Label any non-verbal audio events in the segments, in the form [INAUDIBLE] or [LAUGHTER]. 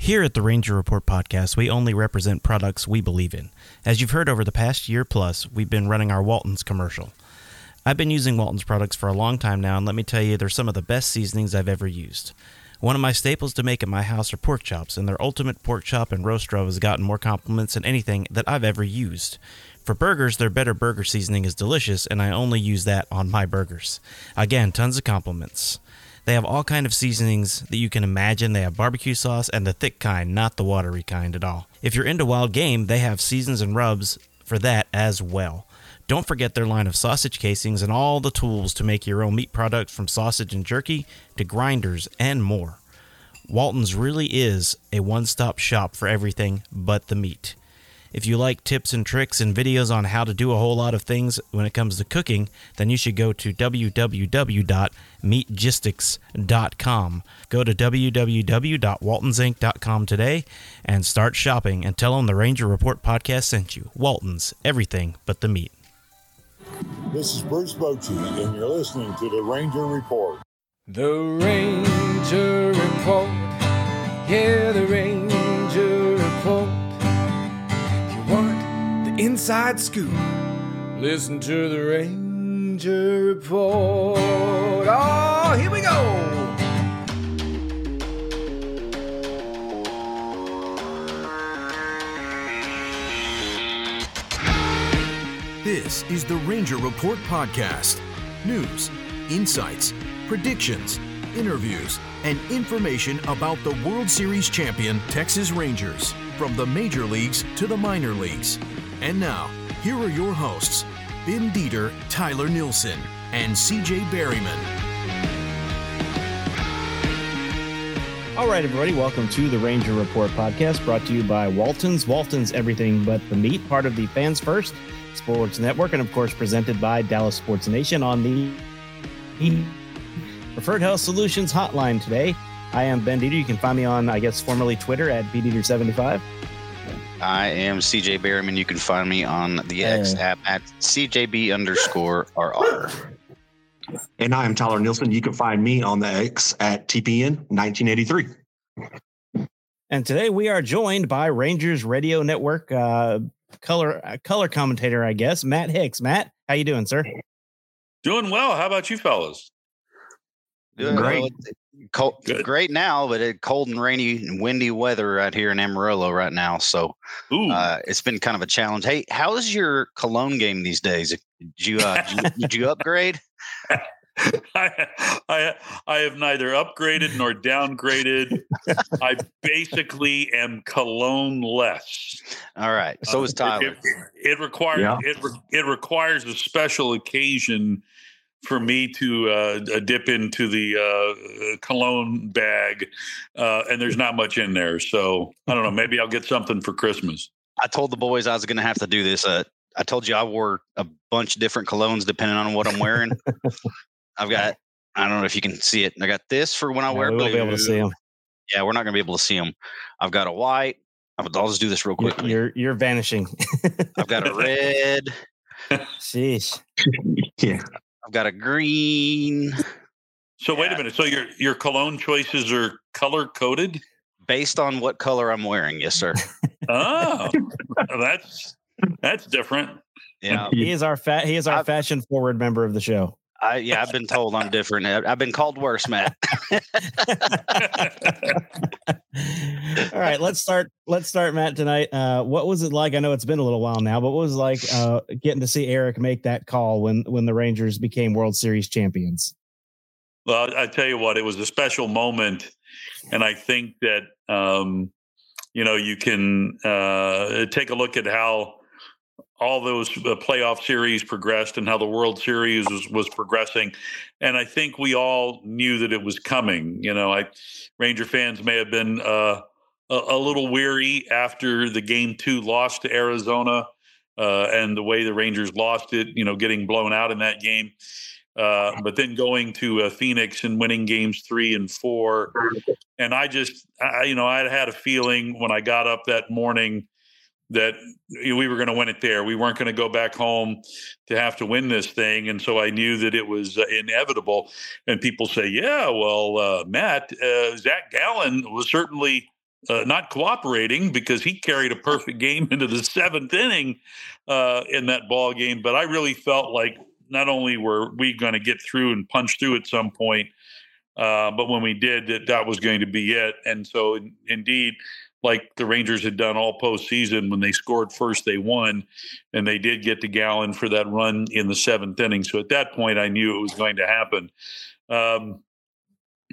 Here at the Ranger Report podcast, we only represent products we believe in. As you've heard over the past year plus, we've been running our Walton's commercial. I've been using Walton's products for a long time now, and let me tell you, they're some of the best seasonings I've ever used. One of my staples to make at my house are pork chops, and their ultimate pork chop and roast rub has gotten more compliments than anything that I've ever used. For burgers, their better burger seasoning is delicious, and I only use that on my burgers. Again, tons of compliments. They have all kind of seasonings that you can imagine. They have barbecue sauce and the thick kind, not the watery kind at all. If you're into wild game, they have seasons and rubs for that as well. Don't forget their line of sausage casings and all the tools to make your own meat products from sausage and jerky to grinders and more. Walton's really is a one stop shop for everything but the meat. If you like tips and tricks and videos on how to do a whole lot of things when it comes to cooking, then you should go to www.meatgistics.com. Go to www.waltonsinc.com today and start shopping and tell them the Ranger Report podcast sent you. Walton's, everything but the meat. This is Bruce Bochy, and you're listening to the Ranger Report. The Ranger Report. Yeah, the Ranger inside scoop, listen to the Ranger Report. Oh, here we go. This is the Ranger Report Podcast. News, insights, predictions, interviews, and information about the World Series champion Texas Rangers from the major leagues to the minor leagues. And now, here are your hosts, Ben Dieter, Tyler Nilson, and CJ Berryman. All right, everybody, welcome to the Ranger Report podcast brought to you by Walton's. Walton's Everything But the Meat, part of the Fans First Sports Network, and of course, presented by Dallas Sports Nation on the Preferred Health Solutions hotline today. I am Ben Dieter. You can find me on, I guess, formerly Twitter at BDeter75. I am CJ Berryman. You can find me on the X app at CJB underscore RR. And I am Tyler Nielsen. You can find me on the X at TPN 1983. And today we are joined by Rangers Radio Network uh, color uh, color commentator, I guess, Matt Hicks. Matt, how you doing, sir? Doing well. How about you fellas? Good. Great. Well, it's Cold, Good. great now, but it cold and rainy and windy weather right here in Amarillo right now. So uh, it's been kind of a challenge. Hey, how's your cologne game these days? Did you uh, did, you, did you upgrade? [LAUGHS] I, I I have neither upgraded nor downgraded. I basically am cologne less. All right. So Uh, is it- Tyler. It, it requires Yeah. it re- it requires a special occasion for me to uh, uh, dip into the uh, cologne bag, uh, and there's not much in there. So I don't know. Maybe I'll get something for Christmas. I told the boys I was going to have to do this. Uh, I told you I wore a bunch of different colognes depending on what I'm wearing. I've got. I don't know if you can see it. I got this for when I wear we blue. won't be able to see him. Yeah, we're not going to be able to see them. I've got a white. I'll I'll just do this real You're you're, you're vanishing. I've got a [LAUGHS] red. Sheesh. [LAUGHS] Yeah. I've got a green. So wait a minute. So your your cologne choices are color coded? Based on what color I'm wearing, yes, sir. Oh, [LAUGHS] that's that's different. Yeah, He is our fa- he is our I've- fashion forward member of the show. I, yeah, I've been told I'm different. I've been called worse, Matt. [LAUGHS] All right, let's start. Let's start, Matt, tonight. Uh, what was it like? I know it's been a little while now, but what was it like uh, getting to see Eric make that call when when the Rangers became World Series champions? Well, I tell you what, it was a special moment, and I think that um, you know you can uh, take a look at how all those uh, playoff series progressed and how the World Series was, was, progressing. And I think we all knew that it was coming. You know, I Ranger fans may have been uh, a, a, little weary after the game two loss to Arizona uh, and the way the Rangers lost it. You know, getting blown out in that game. Uh, but then going to uh, Phoenix and winning games three and four, and I just, I, you know, I had a feeling when I got up that morning that we were going to win it there. We weren't going to go back home to have to win this thing. And so I knew that it was uh, inevitable. And people say, yeah, well, uh, Matt, uh, Zach Gallen was certainly uh, not cooperating because he carried a [LAUGHS] perfect game into the seventh inning uh, in that ball game. But I really felt like not only were we going to get through and punch through at some point, uh, but when we did, that that was going to be it. And so, in, indeed, like the Rangers had done all postseason. When they scored first, they won, and they did get to Gallen for that run in the seventh inning. So at that point, I knew it was going to happen. Um,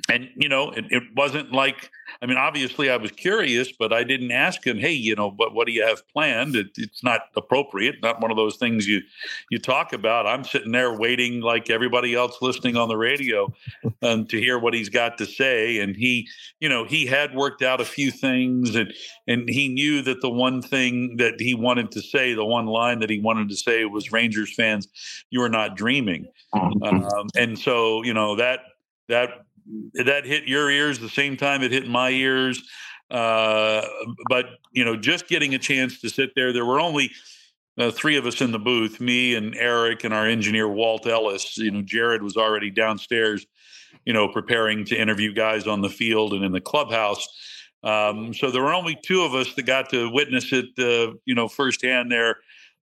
and you know, it, it wasn't like I mean, obviously, I was curious, but I didn't ask him, "Hey, you know, what what do you have planned?" It, it's not appropriate, not one of those things you you talk about. I'm sitting there waiting, like everybody else listening on the radio, um, to hear what he's got to say. And he, you know, he had worked out a few things, and and he knew that the one thing that he wanted to say, the one line that he wanted to say, was Rangers fans, you are not dreaming. Mm-hmm. Um, and so, you know that that that hit your ears the same time it hit my ears. Uh, but you know, just getting a chance to sit there. There were only uh, three of us in the booth, me and Eric and our engineer Walt Ellis. You know, Jared was already downstairs, you know, preparing to interview guys on the field and in the clubhouse. Um, so there were only two of us that got to witness it, uh, you know, firsthand there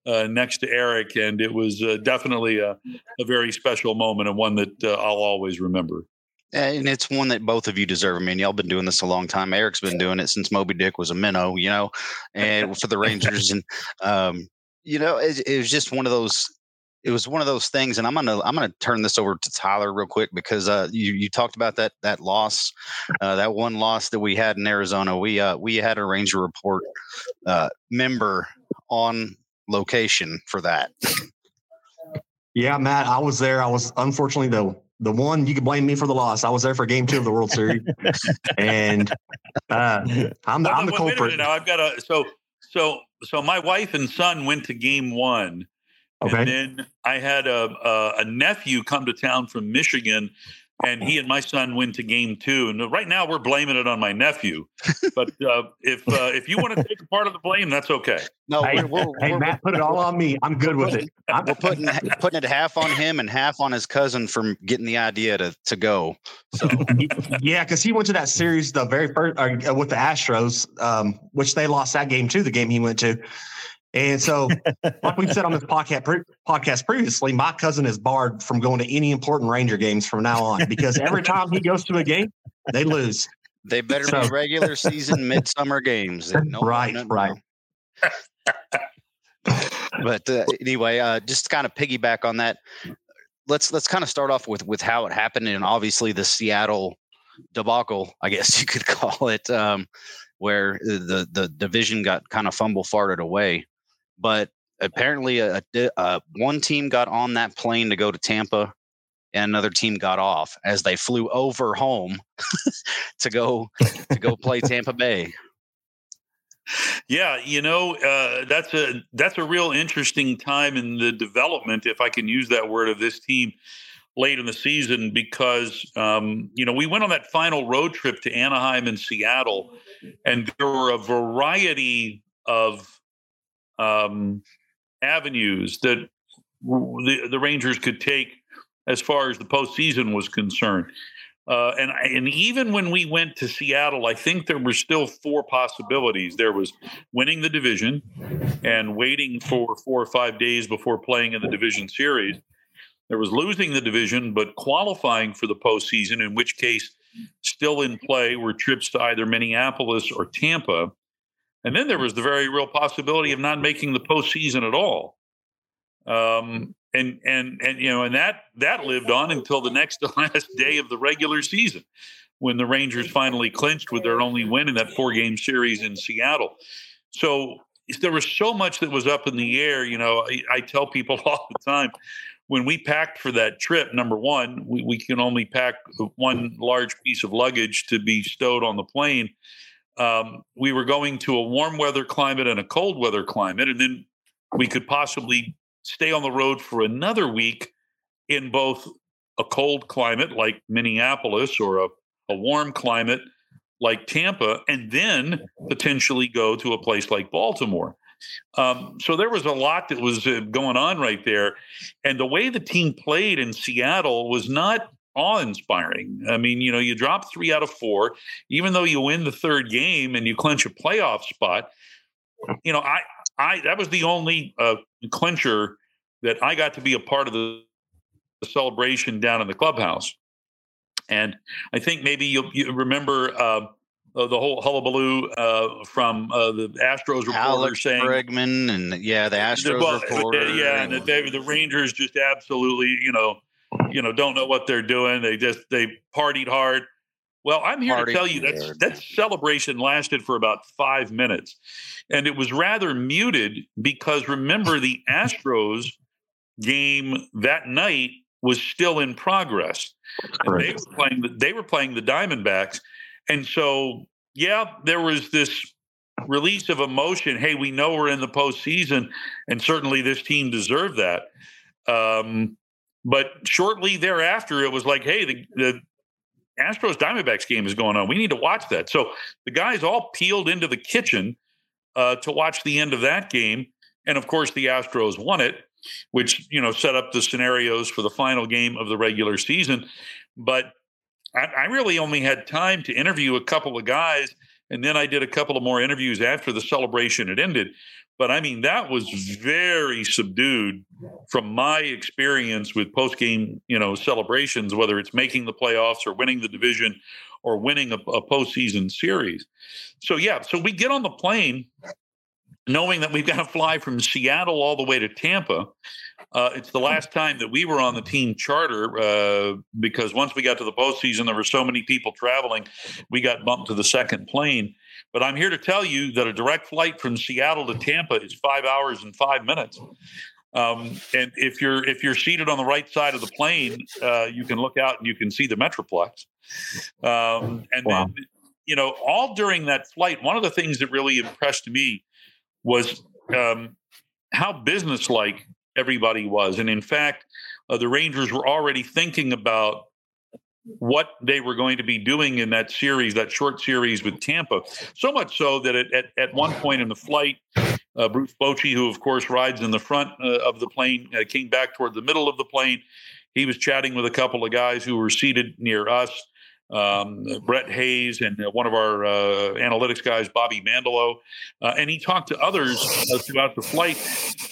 uh, next to Eric, and it was uh, definitely a, a, very special moment and one that uh, I'll always remember. And it's one that both of you deserve. I mean, y'all been doing this a long time. Eric's been doing it since Moby Dick was a minnow, you know, and for the Rangers. And um, you know, it, it, was just one of those. It was one of those things, and I'm gonna I'm gonna turn this over to Tyler real quick because uh, you you talked about that that loss, uh, that one loss that we had in Arizona. We uh, we had a Ranger Report uh, member on location for that. Yeah, Matt, I was there. I was unfortunately the the one you can blame me for the loss. I was there for Game Two of the World Series, and uh, I'm the, I'm the culprit. Now I've got a so so so my wife and son went to Game One, okay. and then I had a, a a nephew come to town from Michigan and he and my son went to game two. And right now we're blaming it on my nephew. But [LAUGHS] uh, if uh, if you want to take a part of the blame, that's okay. No, hey, we're, we're, hey we're, Matt, put it all on me. I'm good with it. I'm, we're putting putting it half on him and half on his cousin from getting the idea to to go. So [LAUGHS] yeah, because he went to that series the very first uh, with the Astros, um, which they lost that game too. The game he went to. And so, [LAUGHS] like we've said on this podcast pre- podcast previously, my cousin is barred from going to any important Ranger games from now on because every time he goes to a game, they lose. They better so. be regular season midsummer games. No right, right. but uh, anyway, uh, just kind of piggyback on that. Let's let's kind of start off with with how it happened, and obviously the Seattle debacle, I guess you could [LAUGHS] call it, um, where the the division got kind of fumble farted away but apparently a, a, a, one team got on that plane to go to Tampa and another team got off as they flew over home [LAUGHS] to go to go play [LAUGHS] Tampa Bay. Yeah, you know uh, that's a that's a real interesting time in the development, if I can use that word, of this team late in the season because um, you know we went on that final road trip to Anaheim and Seattle, and there were a variety of um, avenues that the, the Rangers could take as far as the postseason was concerned. Uh, and and even when we went to Seattle, I think there were still four possibilities. There was winning the division and waiting for four or five days before playing in the division series. There was losing the division, but qualifying for the postseason, in which case, still in play were trips to either Minneapolis or Tampa. And then there was the very real possibility of not making the postseason at all. Um, and and and you know, and that that lived on until the next [LAUGHS] to last day of the regular season, when the Rangers finally clinched with their only win in that four game series in Seattle. So there was so much that was up in the air. You know, I, I tell people [LAUGHS] all the time when we packed for that trip, number one, we, we can only pack one large piece of luggage to be stowed on the plane. Um, we were going to a warm weather climate and a cold weather climate, and then we could possibly stay on the road for another week in both a cold climate like Minneapolis or a, a warm climate like Tampa, and then potentially go to a place like Baltimore. Um, so there was a lot that was uh, going on right there. And the way the team played in Seattle was not awe inspiring. I mean, you know, you drop three out of four, even though you win the third game and you clinch a playoff spot. You know, I, I, that was the only uh, clincher that I got to be a part of the, the celebration down in the clubhouse. And I think maybe you, you remember uh, uh, the whole hullabaloo uh, from uh, the Astros reporter Alex saying Bregman and yeah, the Astros well, reporter. yeah, and, and- they, the Rangers just absolutely, you know, you know, don't know what they're doing. They just they partied hard. Well, I'm here Partied to tell you that that celebration lasted for about five minutes, and it was rather muted because remember the Astros game that night was still in progress. And they were playing the, they were playing the Diamondbacks, and so yeah, there was this release of emotion. Hey, we know we're in the postseason, and certainly this team deserved that. Um, but shortly thereafter, it was like, hey, the, the Astros Diamondbacks game is going on. We need to watch that. So the guys all peeled into the kitchen uh, to watch the end of that game, and of course, the Astros won it, which you know set up the scenarios for the final game of the regular season. But I, I really only had time to interview a couple of guys, and then I did a couple of more interviews after the celebration had ended. But I mean, that was very subdued from my experience with post game, you know, celebrations, whether it's making the playoffs or winning the division or winning a, a postseason series. So yeah, so we get on the plane knowing that we've got to fly from Seattle all the way to Tampa. Uh, it's the last time that we were on the team charter uh, because once we got to the postseason, there were so many people traveling, we got bumped to the second plane. But I'm here to tell you that a direct flight from Seattle to Tampa is five hours and five minutes. Um, and if you're if you're seated on the right side of the plane, uh, you can look out and you can see the Metroplex. Um, and Wow. then, you know, all during that flight, one of the things that really impressed me was um, how businesslike everybody was. And in fact, uh, the Rangers were already thinking about what they were going to be doing in that series, that short series with Tampa. So much so that at, at, one point in the flight, uh, Bruce Bochy, who of course rides in the front uh, of the plane, uh, came back toward the middle of the plane. He was chatting with a couple of guys who were seated near us. Um, Brett Hayes and uh, one of our uh, analytics guys, Bobby Mandelo, uh, and he talked to others throughout the flight,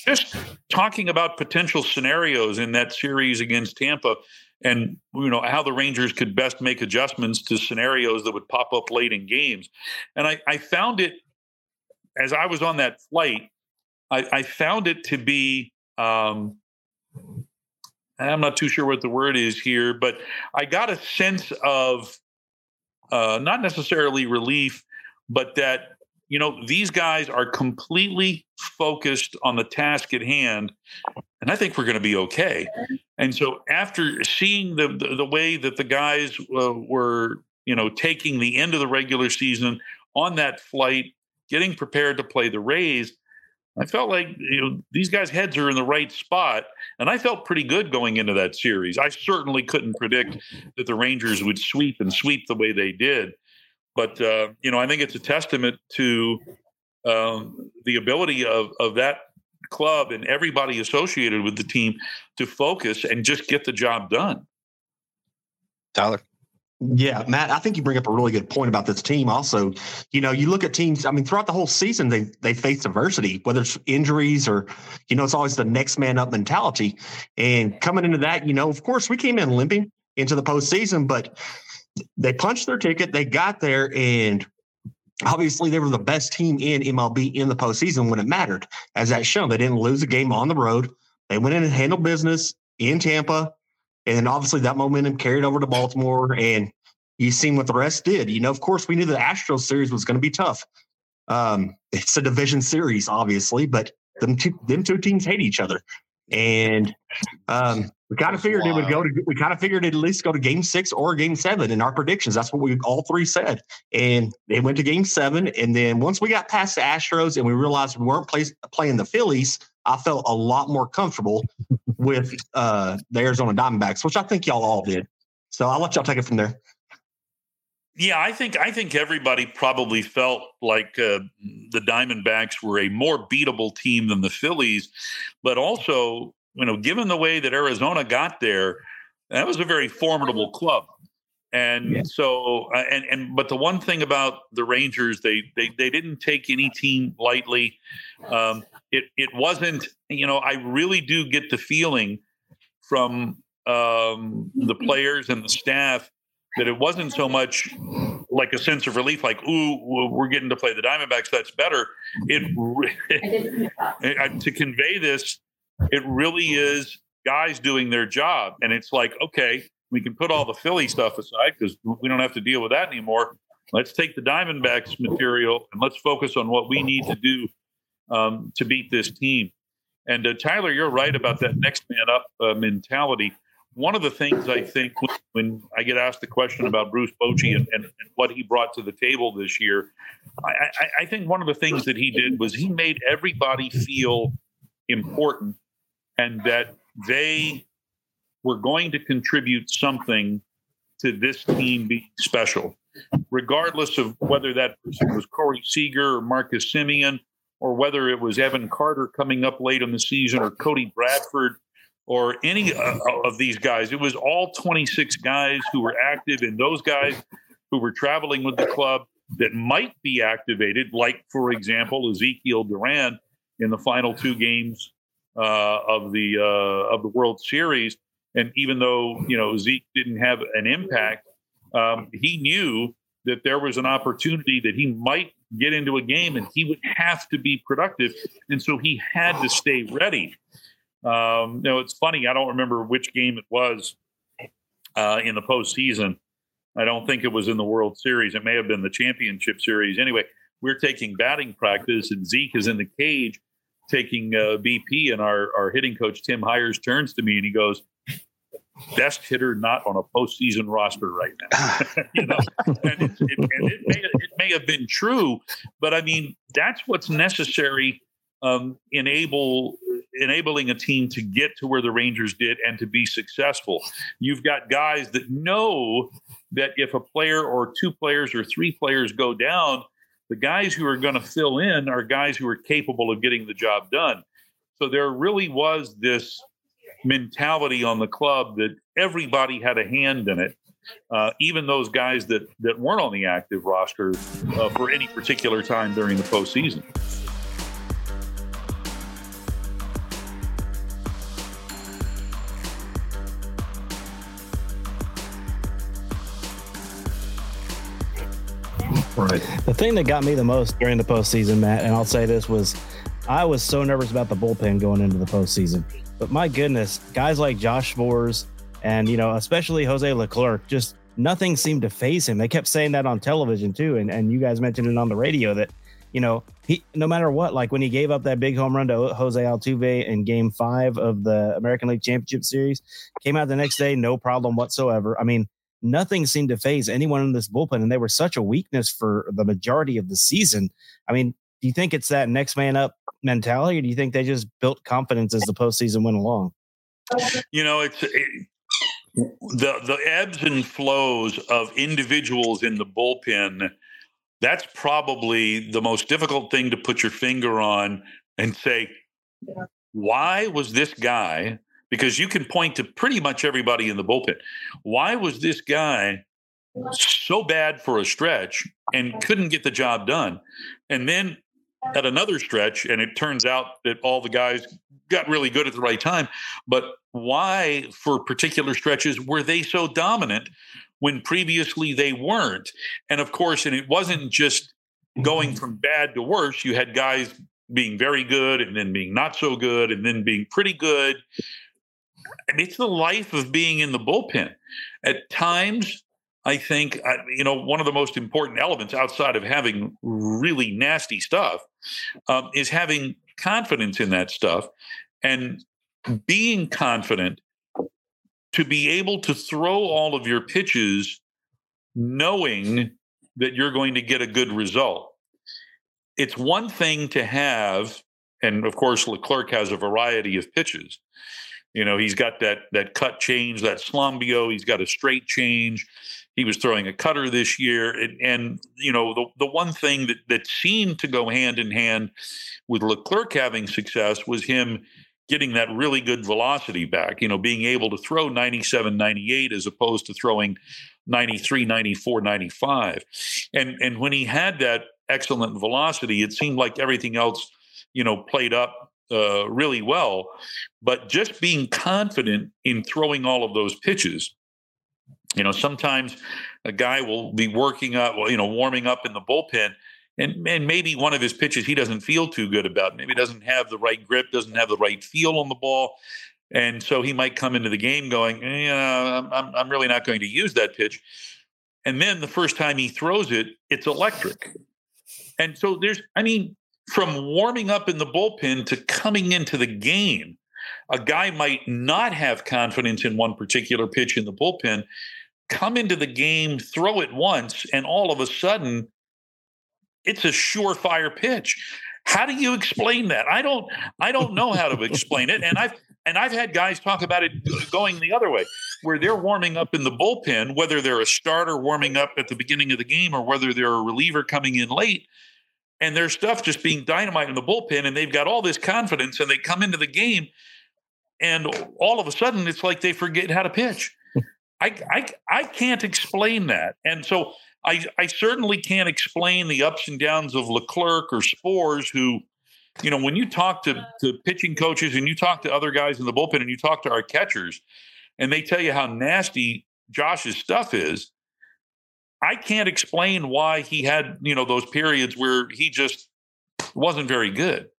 just talking about potential scenarios in that series against Tampa, and you know how the Rangers could best make adjustments to scenarios that would pop up late in games. And I, I found it as I was on that flight, I, I found it to be. Um, I'm not too sure what the word is here, but I got a sense of uh, not necessarily relief, but that you know these guys are completely focused on the task at hand, and I think we're going to be okay. And so after seeing the the, the way that the guys uh, were, you know, taking the end of the regular season on that flight, getting prepared to play the Rays. I felt like you know these guys' heads are in the right spot, and I felt pretty good going into that series. I certainly couldn't predict that the Rangers would sweep and sweep the way they did, but uh, you know I think it's a testament to um, the ability of of that club and everybody associated with the team to focus and just get the job done. Tyler. Yeah, Matt, I think you bring up a really good point about this team. Also, you know, you look at teams, I mean, throughout the whole season, they they face adversity, whether it's injuries or, you know, it's always the next man up mentality. And coming into that, you know, of course, we came in limping into the postseason, but they punched their ticket, they got there, and obviously they were the best team in MLB in the postseason when it mattered, as that shown. They didn't lose a game on the road. They went in and handled business in Tampa. And obviously that momentum carried over to Baltimore, and you seen what the rest did. You know, of course, we knew the Astros series was going to be tough. Um, it's a division series, obviously, but them two, them two teams hate each other, and um, we kind of figured it would go to. We kind of figured it at least go to Game Six or Game Seven in our predictions. That's what we all three said, and they went to Game Seven. And then once we got past the Astros and we realized we weren't play, playing the Phillies, I felt a lot more comfortable with uh, the Arizona Diamondbacks, which I think y'all all did. So I'll let y'all take it from there. Yeah, I think I think everybody probably felt like uh, the Diamondbacks were a more beatable team than the Phillies, but also, you know, given the way that Arizona got there, that was a very formidable club. And yeah. so, uh, and and but the one thing about the Rangers, they they they didn't take any team lightly. Um, it it wasn't, you know, I really do get the feeling from um, the players and the staff that it wasn't so much like a sense of relief, like "ooh, we're getting to play the Diamondbacks." That's better. It [LAUGHS] to convey this, it really is guys doing their job, and it's like, okay, we can put all the Philly stuff aside because we don't have to deal with that anymore. Let's take the Diamondbacks material and let's focus on what we need to do um, to beat this team. And uh, Tyler, you're right about that next man up uh, mentality. One of the things I think when, when, I get asked the question about Bruce Bochy and, and, and what he brought to the table this year, I, I, I think one of the things that he did was he made everybody feel important and that they were going to contribute something to this team being special, regardless of whether that person was Corey Seager or Marcus Semien, or whether it was Evan Carter coming up late in the season or Cody Bradford or any uh, of these guys. It was all 26 guys who were active and those guys who were traveling with the club that might be activated, like, for example, Ezekiel Duran in the final two games uh, of the uh, of the World Series. And even though you know Zeke didn't have an impact, um, he knew that there was an opportunity that he might get into a game and he would have to be productive, and so he had to stay ready. Um, you know, it's funny. I don't remember which game it was uh, in the postseason. I don't think it was in the World Series. It may have been the Championship Series. Anyway, we're taking batting practice, and Zeke is in the cage taking uh, BP, and our our hitting coach Tim Hyers turns to me and he goes, best hitter not on a postseason roster right now. [LAUGHS] you know, and, it, it, and it, may, it may have been true, but I mean that's what's necessary. Um, enable enabling a team to get to where the Rangers did and to be successful. You've got guys that know that if a player or two players or three players go down, the guys who are going to fill in are guys who are capable of getting the job done. So there really was this mentality on the club that everybody had a hand in it. Uh, even those guys that, that weren't on the active roster uh, for any particular time during the postseason. Right. The thing that got me the most during the postseason, Matt, and I'll say this was I was so nervous about the bullpen going into the postseason. But my goodness, guys like Josh Sborz and, you know, especially Jose Leclerc, just nothing seemed to phase him. They kept saying that on television too. And, and you guys mentioned it on the radio that, you know, he, no matter what, like when he gave up that big home run to Jose Altuve in game five of the American League Championship Series, came out the next day, no problem whatsoever. I mean, nothing seemed to phase anyone in this bullpen, and they were such a weakness for the majority of the season. I mean, do you think it's that next man up mentality, or do you think they just built confidence as the postseason went along? You know, it's it, the the ebbs and flows of individuals in the bullpen. That's probably the most difficult thing to put your finger on and say, why was this guy? Because you can point to pretty much everybody in the bullpen. Why was this guy so bad for a stretch and couldn't get the job done. And then at another stretch, and it turns out that all the guys got really good at the right time. But why, for particular stretches, were they so dominant when previously they weren't? And of course, and it wasn't just going from bad to worse. You had guys being very good and then being not so good and then being pretty good. And it's the life of being in the bullpen. At times, I think, you know, one of the most important elements outside of having really nasty stuff um, is having confidence in that stuff and being confident to be able to throw all of your pitches knowing that you're going to get a good result. It's one thing to have, and of course, Leclerc has a variety of pitches. You know, he's got that that cut change, that slumbio. He's got a straight change. He was throwing a cutter this year, and, and you know the the one thing that that seemed to go hand in hand with Leclerc having success was him getting that really good velocity back. You know, being able to throw 97, 98 as opposed to throwing 93, 94, 95. And and when he had that excellent velocity, it seemed like everything else, you know, played up uh, really well. But just being confident in throwing all of those pitches, you know, sometimes a guy will be working up, you know, warming up in the bullpen. And, and maybe one of his pitches he doesn't feel too good about. Maybe doesn't have the right grip, doesn't have the right feel on the ball. And so he might come into the game going, yeah, I'm, I'm really not going to use that pitch. And then the first time he throws it, it's electric. And so there's, I mean, from warming up in the bullpen to coming into the game, a guy might not have confidence in one particular pitch in the bullpen, come into the game, throw it once, and all of a sudden, it's a surefire pitch. How do you explain that? I don't I don't know how to explain it. And I've and I've had guys talk about it going the other way, where they're warming up in the bullpen, whether they're a starter warming up at the beginning of the game or whether they're a reliever coming in late, and their stuff just being dynamite in the bullpen, and they've got all this confidence, and they come into the game, and all of a sudden it's like they forget how to pitch. I I I can't explain that, and so I I certainly can't explain the ups and downs of Leclerc or Sborz, who, you know, when you talk to to pitching coaches and you talk to other guys in the bullpen and you talk to our catchers, and they tell you how nasty Josh's stuff is. I can't explain why he had you know those periods where he just wasn't very good.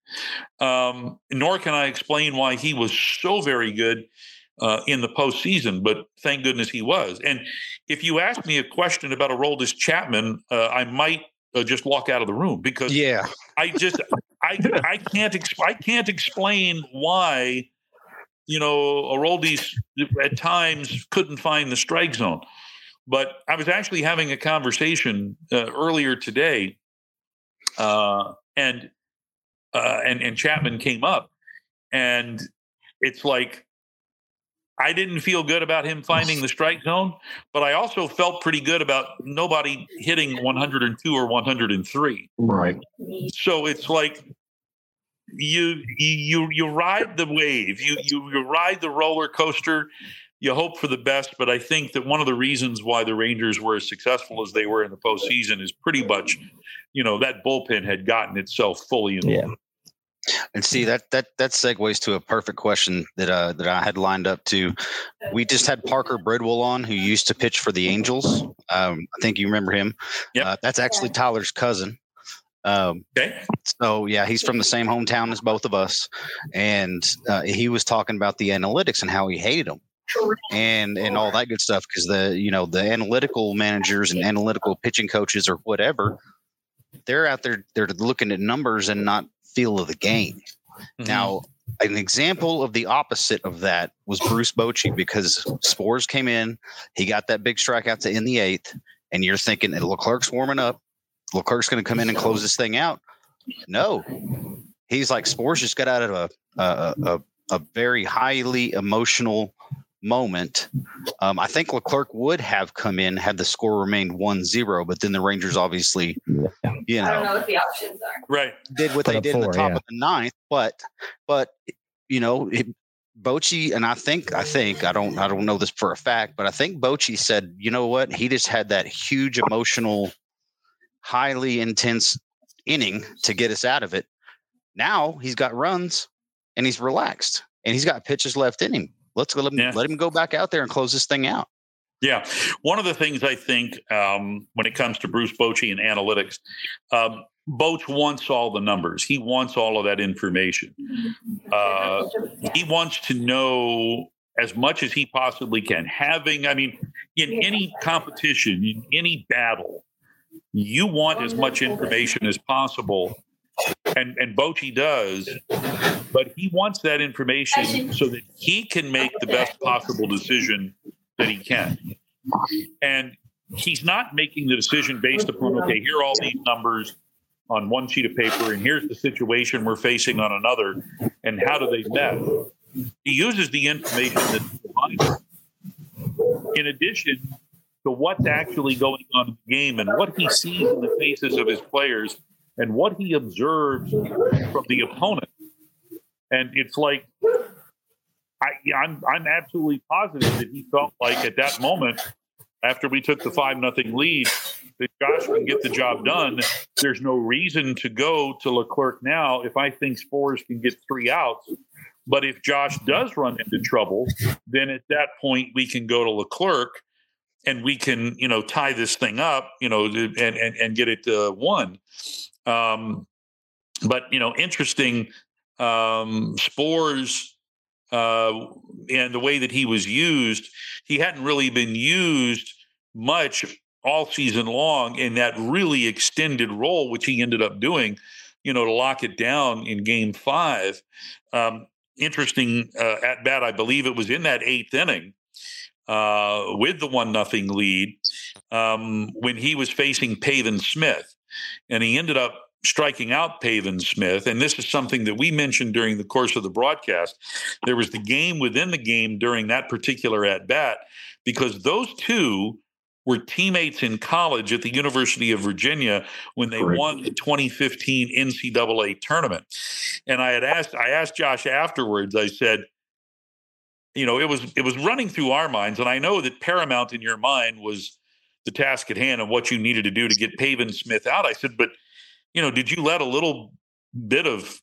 Um, nor can I explain why he was so very good uh, in the postseason, but thank goodness he was. And if you ask me a question about Aroldis Chapman, uh, I might uh, just walk out of the room because yeah, I just [LAUGHS] I I can't ex- I can't explain why you know Aroldis at times couldn't find the strike zone. But I was actually having a conversation uh, earlier today, uh, and uh, and and Chapman came up, and it's like I didn't feel good about him finding the strike zone, but I also felt pretty good about nobody hitting 102 or 103. Right. So it's like you you you ride the wave, you you, you ride the roller coaster. You hope for the best, but I think that one of the reasons why the Rangers were as successful as they were in the postseason is pretty much, you know, that bullpen had gotten itself fully in. Yeah. And see that that that segues to a perfect question that uh that I had lined up to. We just had Parker Bridwell on, who used to pitch for the Angels. Um, I think you remember him. Yep. Uh, that's actually Tyler's cousin. Um, Okay. so yeah, he's from the same hometown as both of us, and uh, he was talking about the analytics and how he hated them, and and all that good stuff because the you know the analytical managers and analytical pitching coaches or whatever, they're out there they're looking at numbers and not feel of the game. Mhm. Now, an example of the opposite of that was Bruce Bochy because Sborz came in, he got that big strikeout to end the eighth, and you're thinking that Leclerc's warming up, Leclerc's going to come in and close this thing out. No, he's like Sborz just got out of a a, a, a very highly emotional moment. Um, I think Leclerc would have come in had the score remained 1-0, but then the Rangers obviously, you know, I don't know what the options are. Right. did what Put they up did in the top yeah. of the ninth, but but you know, it, Bochy, and I think I think I don't I don't know this for a fact, but I think Bochy said, you know what? He just had that huge emotional, highly intense inning to get us out of it. Now he's got runs and he's relaxed and he's got pitches left in him. Let's let him yeah. let him go back out there and close this thing out. Yeah, one of the things I think um, when it comes to Bruce Bochy and analytics, um, Boch wants all the numbers. He wants all of that information. [LAUGHS] Uh, he wants to know as much as he possibly can. Having, I mean, in any competition, in any battle, you want as much information as possible. And and Bochy does, but he wants that information so that he can make the best possible decision that he can. And he's not making the decision based upon, okay, here are all these numbers on one sheet of paper, and here's the situation we're facing on another, and how do they met? He uses the information that's provided. In addition to what's actually going on in the game and what he sees in the faces of his players and what he observes from the opponent. And it's like I, I'm I'm absolutely positive that he felt like at that moment, after we took the five nothing lead, that Josh can get the job done. There's no reason to go to Leclerc now if I think Sborz can get three outs. But if Josh does run into trouble, then at that point we can go to Leclerc and we can, you know, tie this thing up, you know, and and, and get it uh, one. Um, but you know, interesting. Um, Sborz uh, and the way that he was used, he hadn't really been used much all season long in that really extended role, which he ended up doing, you know, to lock it down in game five. Um, interesting uh, at bat, I believe it was in that eighth inning uh, with the one nothing lead um, when he was facing Pavin Smith. And he ended up striking out Pavin Smith. And this is something that we mentioned during the course of the broadcast. There was the game within the game during that particular at bat because those two were teammates in college at the University of Virginia when they Correct. won the 2015 NCAA tournament. And I had asked, I asked Josh afterwards, I said, you know, it was it was running through our minds, and I know that paramount in your mind was the task at hand of what you needed to do to get Pavin Smith out. I said, but you know, did you let a little bit of,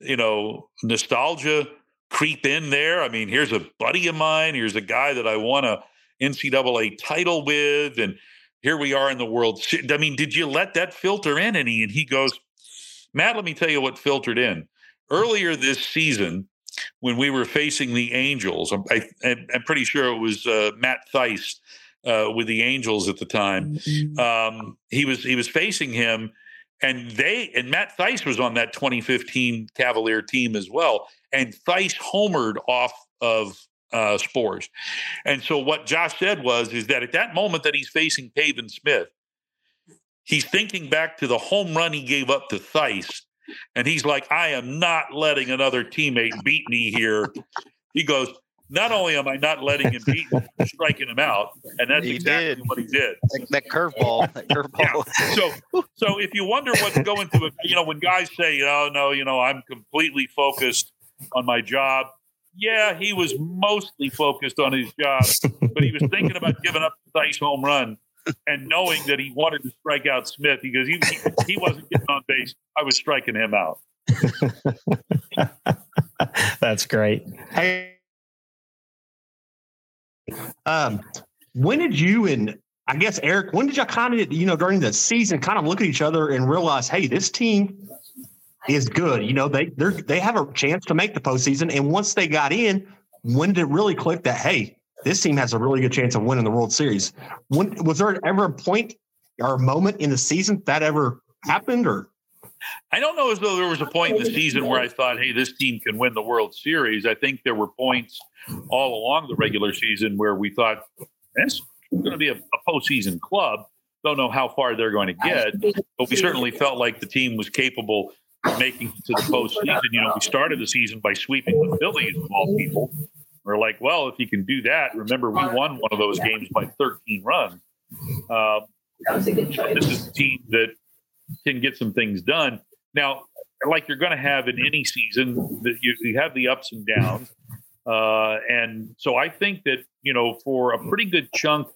you know, nostalgia creep in there? I mean, here's a buddy of mine. Here's a guy that I want a NCAA title with, and here we are in the World I mean, did you let that filter in? And he, and he goes, Matt, let me tell you what filtered in. Earlier this season, when we were facing the Angels, I, am pretty sure it was uh, Matt Thaiss uh, with the Angels at the time. Um, he was he was facing him, and they and Matt Thaiss was on that 2015 Cavalier team as well. And Thaiss homered off of uh, Sborz. And so what Josh said was is that at that moment that he's facing Pavin Smith, he's thinking back to the home run he gave up to Thaiss. And he's like, I am not letting another teammate beat me here. He goes, not only am I not letting him beat him, I'm striking him out, and that's he exactly did. what he did. That, that curveball, [LAUGHS] that curveball. yeah. So, so if you wonder what's going through, you know, when guys say, "Oh no, you know, I'm completely focused on my job," yeah, he was mostly focused on his job, but he was thinking about giving up the Thaiss home run and knowing that he wanted to strike out Smith because he, he, he wasn't getting on base. I was striking him out. [LAUGHS] That's great. Hey, um, when did you and I guess Eric, when did y'all kind of, you know, during the season, kind of look at each other and realize, hey, this team is good. You know, they they they have a chance to make the postseason. And once they got in, when did it really click that hey, this team has a really good chance of winning the World Series? When was there ever a point or a moment in the season that ever happened or I don't know as though there was a point in the season where I thought, hey, this team can win the World Series. I think there were points all along the regular season where we thought, this is going to be a, a postseason club. Don't know how far they're going to get, but we certainly felt like the team was capable of making it to the postseason. You know, we started the season by sweeping the Phillies of all people. We're like, well, if you can do that, remember we won one of those games by 13 runs. Uh, this is a team that can get some things done. Now, like you're going to have in any season, that you, you have the ups and downs. Uh, and so I think that, you know, for a pretty good chunk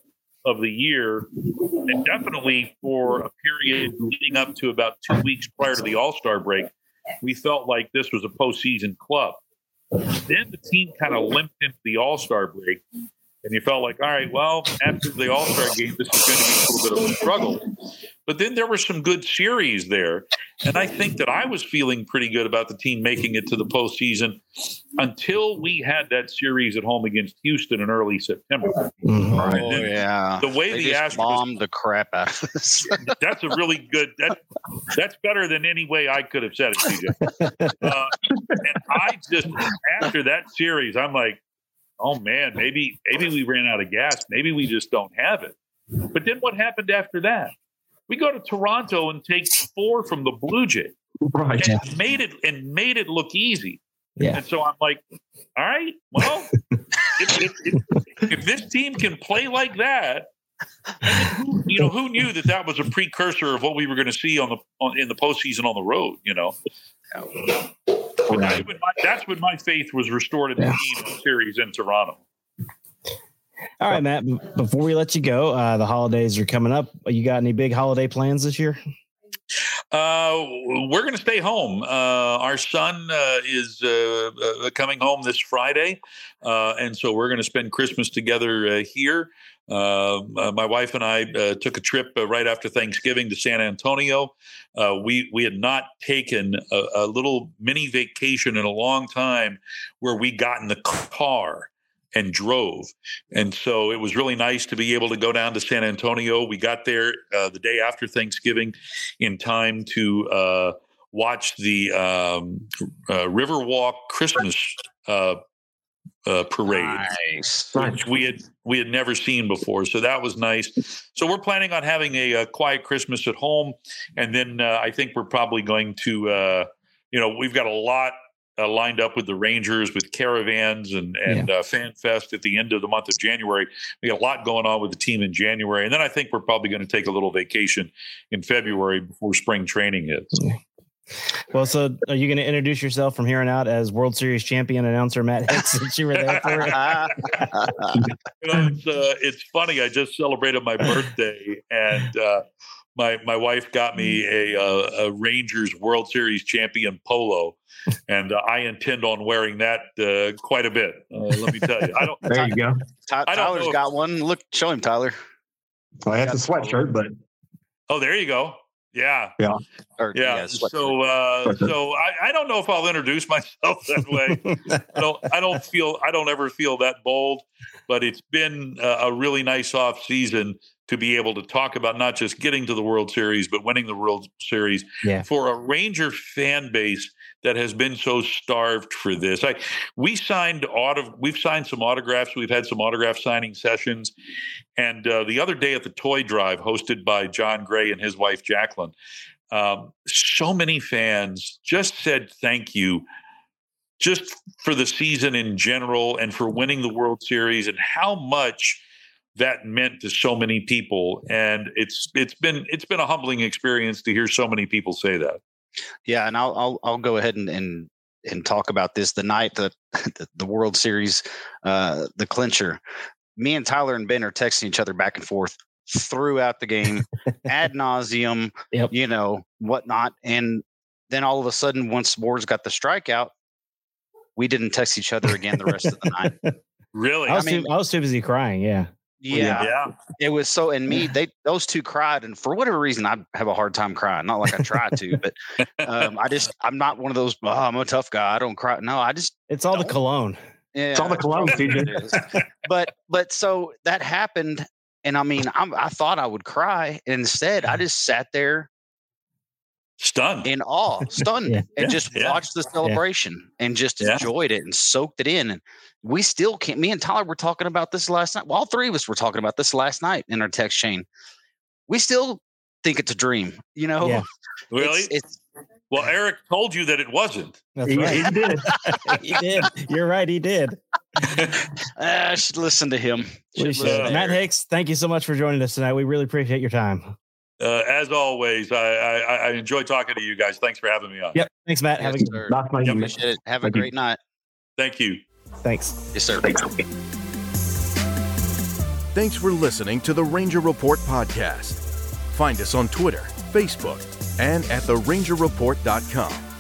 of the year, and definitely for a period leading up to about two weeks prior to the All Star break, we felt like this was a postseason club. Then the team kind of limped into the All Star break, and you felt like, all right, well, after the All Star game, this is going to be a little bit of a struggle. But then there were some good series there. And I think that I was feeling pretty good about the team making it to the postseason until we had that series at home against Houston in early September. Mhm. Oh yeah, The way they the just Astros bombed the crap out of us. [LAUGHS] that's a really good that that's better than any way I could have said it, TJ. Uh, and I just after that series, I'm like, oh man, maybe maybe we ran out of gas. Maybe we just don't have it. But then what happened after that? We go to Toronto and take four from the Blue Jays Right. and made it and made it look easy. Yeah. And so I'm like, all right, well, [LAUGHS] if, if, if, if this team can play like that, who- you know, who knew that that was a precursor of what we were going to see on the on, in the postseason on the road? You know, But that's, when my, that's when my faith was restored in the team series in Toronto. All right, Matt. Before we let you go, uh, the holidays are coming up. You got any big holiday plans this year? Uh, we're going to stay home. Uh, our son uh, is uh, uh, coming home this Friday, uh, and so we're going to spend Christmas together uh, here. Uh, uh, my wife and I uh, took a trip uh, right after Thanksgiving to San Antonio. We we had not taken a, a little mini vacation in a long time, where we got in the car and drove. And so it was really nice to be able to go down to San Antonio. We got there uh, the day after Thanksgiving in time to uh, watch the um, uh, Riverwalk Christmas uh, uh, parade, nice. which we had we had never seen before. So that was nice. So we're planning on having a, a quiet Christmas at home, and then uh, I think we're probably going to, uh, you know, we've got a lot uh, lined up with the Rangers with caravans and and uh, Fan Fest at the end of the month of January. We got a lot going on with the team in January, and then I think we're probably going to take a little vacation in February before spring training hits. Well, so are you going to introduce yourself from here on out as World Series champion announcer Matt Hicks since you were there for it? [LAUGHS] You know, it's uh, it's funny. I just celebrated my birthday, and uh, my my wife got me a, uh, a Rangers World Series champion polo, and uh, I intend on wearing that uh, quite a bit. Uh, let me tell you, I don't. [LAUGHS] There you go. Ty- I don't Tyler's know got one. Look, show him, Tyler. Well, that's a sweatshirt, but Oh, there you go. Yeah, Or, yeah. sweatshirt. so, uh, so I, I don't know if I'll introduce [LAUGHS] myself that way. I don't. I don't feel. I don't ever feel that bold. But it's been a, a really nice off season to be able to talk about not just getting to the World Series, but winning the World Series Yeah. for a Ranger fan base that has been so starved for this. I we signed auto. We've signed some autographs. We've had some autograph signing sessions, and uh, the other day at the toy drive hosted by Jon Gray and his wife Jacqueline. Um, so many fans just said thank you just for the season in general and for winning the World Series and how much that meant to so many people and it's it's been it's been a humbling experience to hear so many people say that Yeah, and I'll I'll, I'll go ahead and, and and talk about this the night that the, [LAUGHS] the World Series, uh, the clincher. Me and Tyler and Ben are texting each other back and forth throughout the game, ad [LAUGHS] nauseum. Yep. You know whatnot, and then all of a sudden, once Sborz got the strikeout, we didn't text each other again the rest of the night. [LAUGHS] really I was, mean- too, I was too busy crying. Yeah. Yeah, yeah it was so. And me, they those two cried, and for whatever reason, I have a hard time crying. Not like I try to, but um, I just I'm not one of those. Oh, I'm a tough guy. I don't cry. No, I just It's all the Don't. cologne. yeah. it's all the cologne, It but but so that happened, and I mean, I'm, I thought I would cry. And instead, I just sat there stunned in awe, [LAUGHS] stunned, Yeah. and Yeah. just Yeah. watched the celebration and just Yeah. enjoyed it and soaked it in. And we still can't. Me and Tyler were talking about this last night. Well, all three of us were talking about this last night in our text chain. We still think it's a dream. You know, Yeah. [LAUGHS] really It's, it's well eric told you that it wasn't That's He, right. he did. [LAUGHS] he did. You're right. He did. Ah, I should listen to him. Should should. listen to Matt Hicks, thank you so much for joining us tonight. We really appreciate your time uh, as always, I, I, I, enjoy talking to you guys. Thanks for having me on. Yep. Thanks, Matt. Yes, have a, not my yep. Appreciate it. Have a great you. night. Thank you. Thanks. Yes, sir. Thanks. Thanks for listening to the Ranger Report podcast. Find us on Twitter, Facebook, and at therangerreport.com.